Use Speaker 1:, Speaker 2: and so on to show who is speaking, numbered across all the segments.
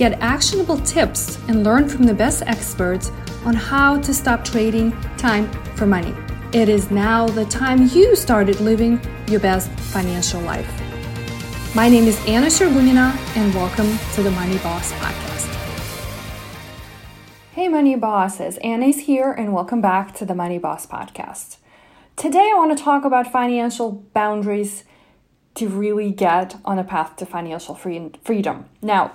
Speaker 1: Get actionable tips and learn from the best experts on how to stop trading time for money. It is now the time you started living your best financial life. My name is Anna Sergunina, and welcome to the Money Boss Podcast. Hey, Money Bosses. Anna's here, and welcome back to the Money Boss Podcast. Today, I want to talk about financial boundaries to really get on a path to financial free- freedom. Now,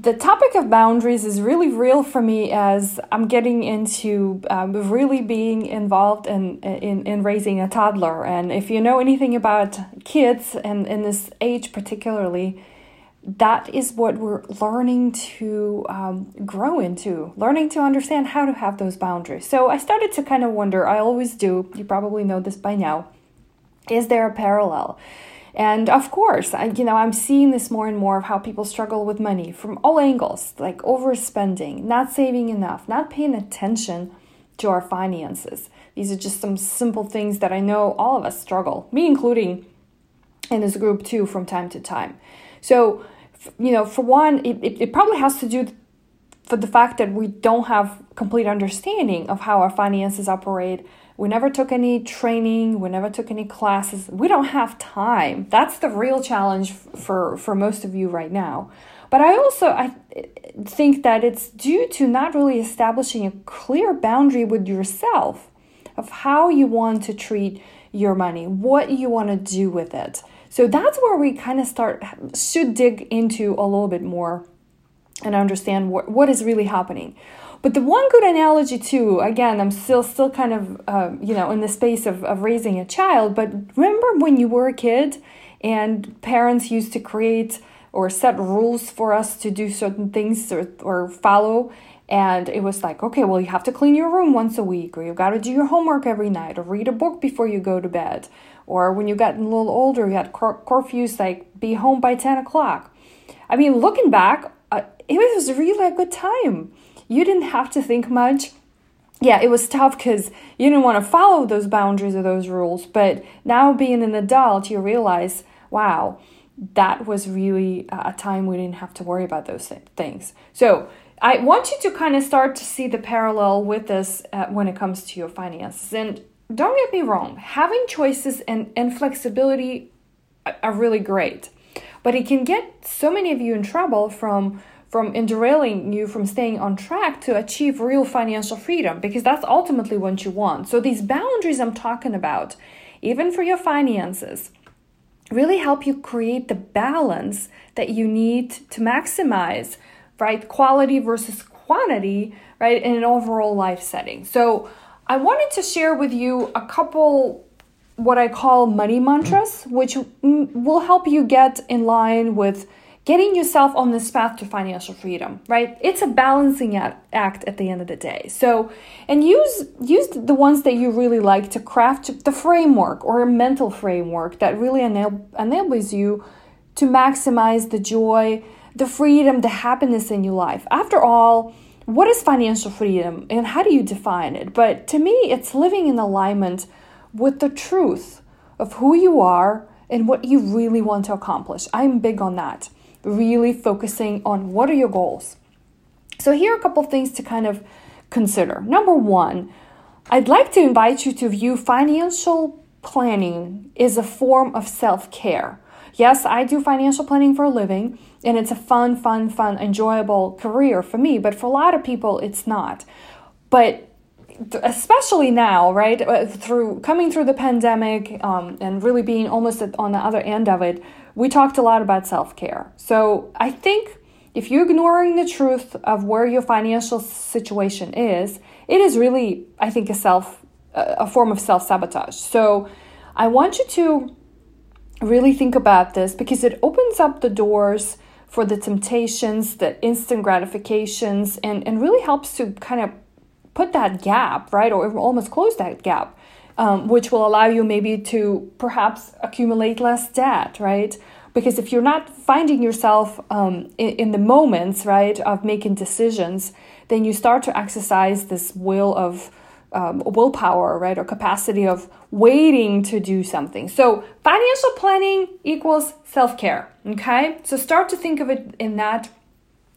Speaker 1: the topic of boundaries is really real for me as I'm getting into um, really being involved in, in, in raising a toddler. And if you know anything about kids and in this age particularly, that is what we're learning to um, grow into, learning to understand how to have those boundaries. So I started to kind of wonder, I always do, you probably know this by now, is there a parallel? And of course, I, you know, I'm seeing this more and more of how people struggle with money from all angles, like overspending, not saving enough, not paying attention to our finances. These are just some simple things that I know all of us struggle, me including in this group too, from time to time. So, you know, for one, it, it, it probably has to do for the fact that we don't have complete understanding of how our finances operate we never took any training, we never took any classes. We don't have time. That's the real challenge for for most of you right now. But I also I think that it's due to not really establishing a clear boundary with yourself of how you want to treat your money, what you want to do with it. So that's where we kind of start should dig into a little bit more and understand what, what is really happening. But the one good analogy too, again, I'm still still kind of uh, you know in the space of, of raising a child. But remember when you were a kid and parents used to create or set rules for us to do certain things or, or follow and it was like okay well you have to clean your room once a week or you've got to do your homework every night or read a book before you go to bed or when you got a little older you had cur- curfews like be home by 10 o'clock i mean looking back uh, it was really a good time you didn't have to think much. Yeah, it was tough because you didn't want to follow those boundaries or those rules. But now, being an adult, you realize, wow, that was really a time we didn't have to worry about those things. So, I want you to kind of start to see the parallel with this uh, when it comes to your finances. And don't get me wrong, having choices and, and flexibility are really great. But it can get so many of you in trouble from from derailing you from staying on track to achieve real financial freedom because that's ultimately what you want. So, these boundaries I'm talking about, even for your finances, really help you create the balance that you need to maximize, right? Quality versus quantity, right? In an overall life setting. So, I wanted to share with you a couple what I call money mantras, which will help you get in line with getting yourself on this path to financial freedom, right? It's a balancing act at the end of the day. So, and use use the ones that you really like to craft the framework or a mental framework that really enab- enables you to maximize the joy, the freedom, the happiness in your life. After all, what is financial freedom and how do you define it? But to me, it's living in alignment with the truth of who you are and what you really want to accomplish. I'm big on that really focusing on what are your goals. So, here are a couple things to kind of consider. Number one, I'd like to invite you to view financial planning as a form of self care. Yes, I do financial planning for a living, and it's a fun, fun, fun, enjoyable career for me, but for a lot of people, it's not. But especially now, right, uh, through coming through the pandemic um, and really being almost on the other end of it, we talked a lot about self care. So I think if you're ignoring the truth of where your financial situation is, it is really, I think, a self, a form of self sabotage. So I want you to really think about this because it opens up the doors for the temptations, the instant gratifications, and, and really helps to kind of put that gap, right, or almost close that gap, um, which will allow you maybe to perhaps accumulate less debt, right? Because if you're not finding yourself um, in, in the moments, right, of making decisions, then you start to exercise this will of um, willpower, right, or capacity of waiting to do something. So, financial planning equals self care, okay? So, start to think of it in that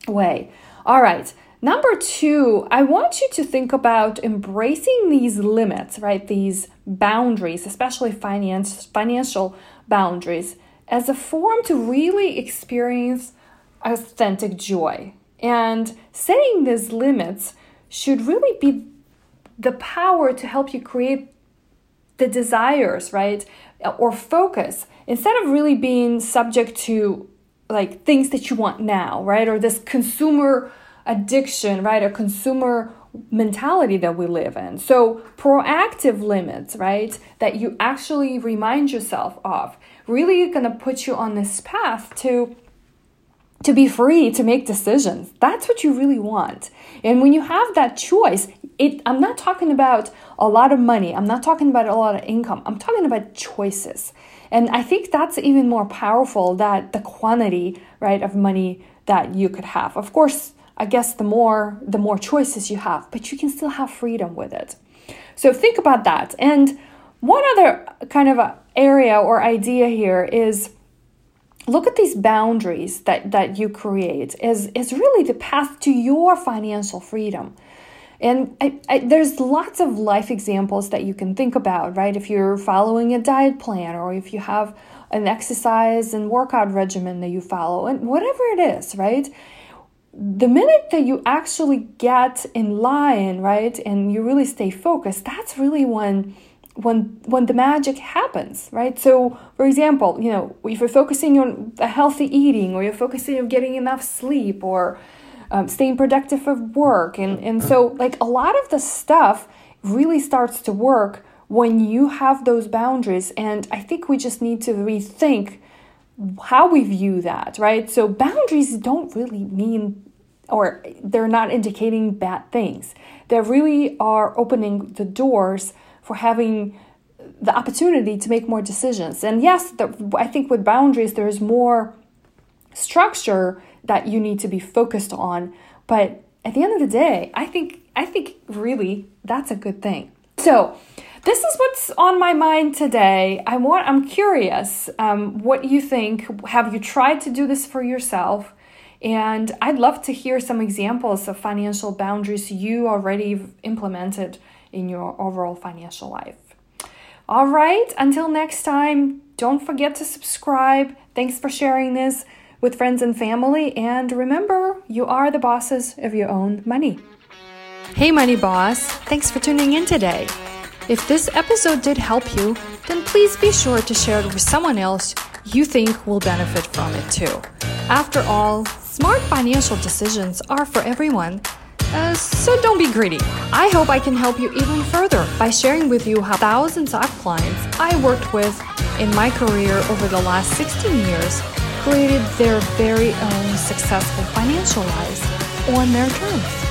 Speaker 1: way. All right. Number two, I want you to think about embracing these limits, right? These boundaries, especially finance, financial boundaries, as a form to really experience authentic joy. And setting these limits should really be the power to help you create the desires, right? Or focus instead of really being subject to like things that you want now, right? Or this consumer addiction, right? A consumer mentality that we live in. So, proactive limits, right? That you actually remind yourself of, really going to put you on this path to to be free to make decisions. That's what you really want. And when you have that choice, it I'm not talking about a lot of money. I'm not talking about a lot of income. I'm talking about choices. And I think that's even more powerful that the quantity, right, of money that you could have. Of course, I guess the more the more choices you have, but you can still have freedom with it. So think about that. And one other kind of area or idea here is look at these boundaries that, that you create is, is really the path to your financial freedom. And I, I, there's lots of life examples that you can think about, right? If you're following a diet plan or if you have an exercise and workout regimen that you follow, and whatever it is, right? The minute that you actually get in line, right, and you really stay focused, that's really when when when the magic happens right? So for example you know if you're focusing on a healthy eating or you're focusing on getting enough sleep or um, staying productive at work and and so like a lot of the stuff really starts to work when you have those boundaries and i think we just need to rethink how we view that right so boundaries don't really mean or they're not indicating bad things they really are opening the doors for having the opportunity to make more decisions. And yes, the, I think with boundaries, there's more structure that you need to be focused on. But at the end of the day, I think I think really that's a good thing. So this is what's on my mind today. I want I'm curious um, what you think. Have you tried to do this for yourself? And I'd love to hear some examples of financial boundaries you already implemented in your overall financial life. All right, until next time, don't forget to subscribe. Thanks for sharing this with friends and family. And remember, you are the bosses of your own money.
Speaker 2: Hey, Money Boss. Thanks for tuning in today. If this episode did help you, then please be sure to share it with someone else you think will benefit from it too. After all, smart financial decisions are for everyone uh, so don't be greedy. I hope I can help you even further by sharing with you how thousands of clients I worked with in my career over the last 16 years created their very own successful financial lives on their terms.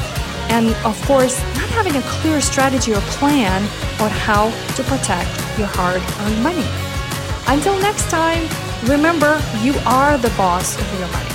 Speaker 2: and of course, not having a clear strategy or plan on how to protect your hard earned money. Until next time, remember you are the boss of your money.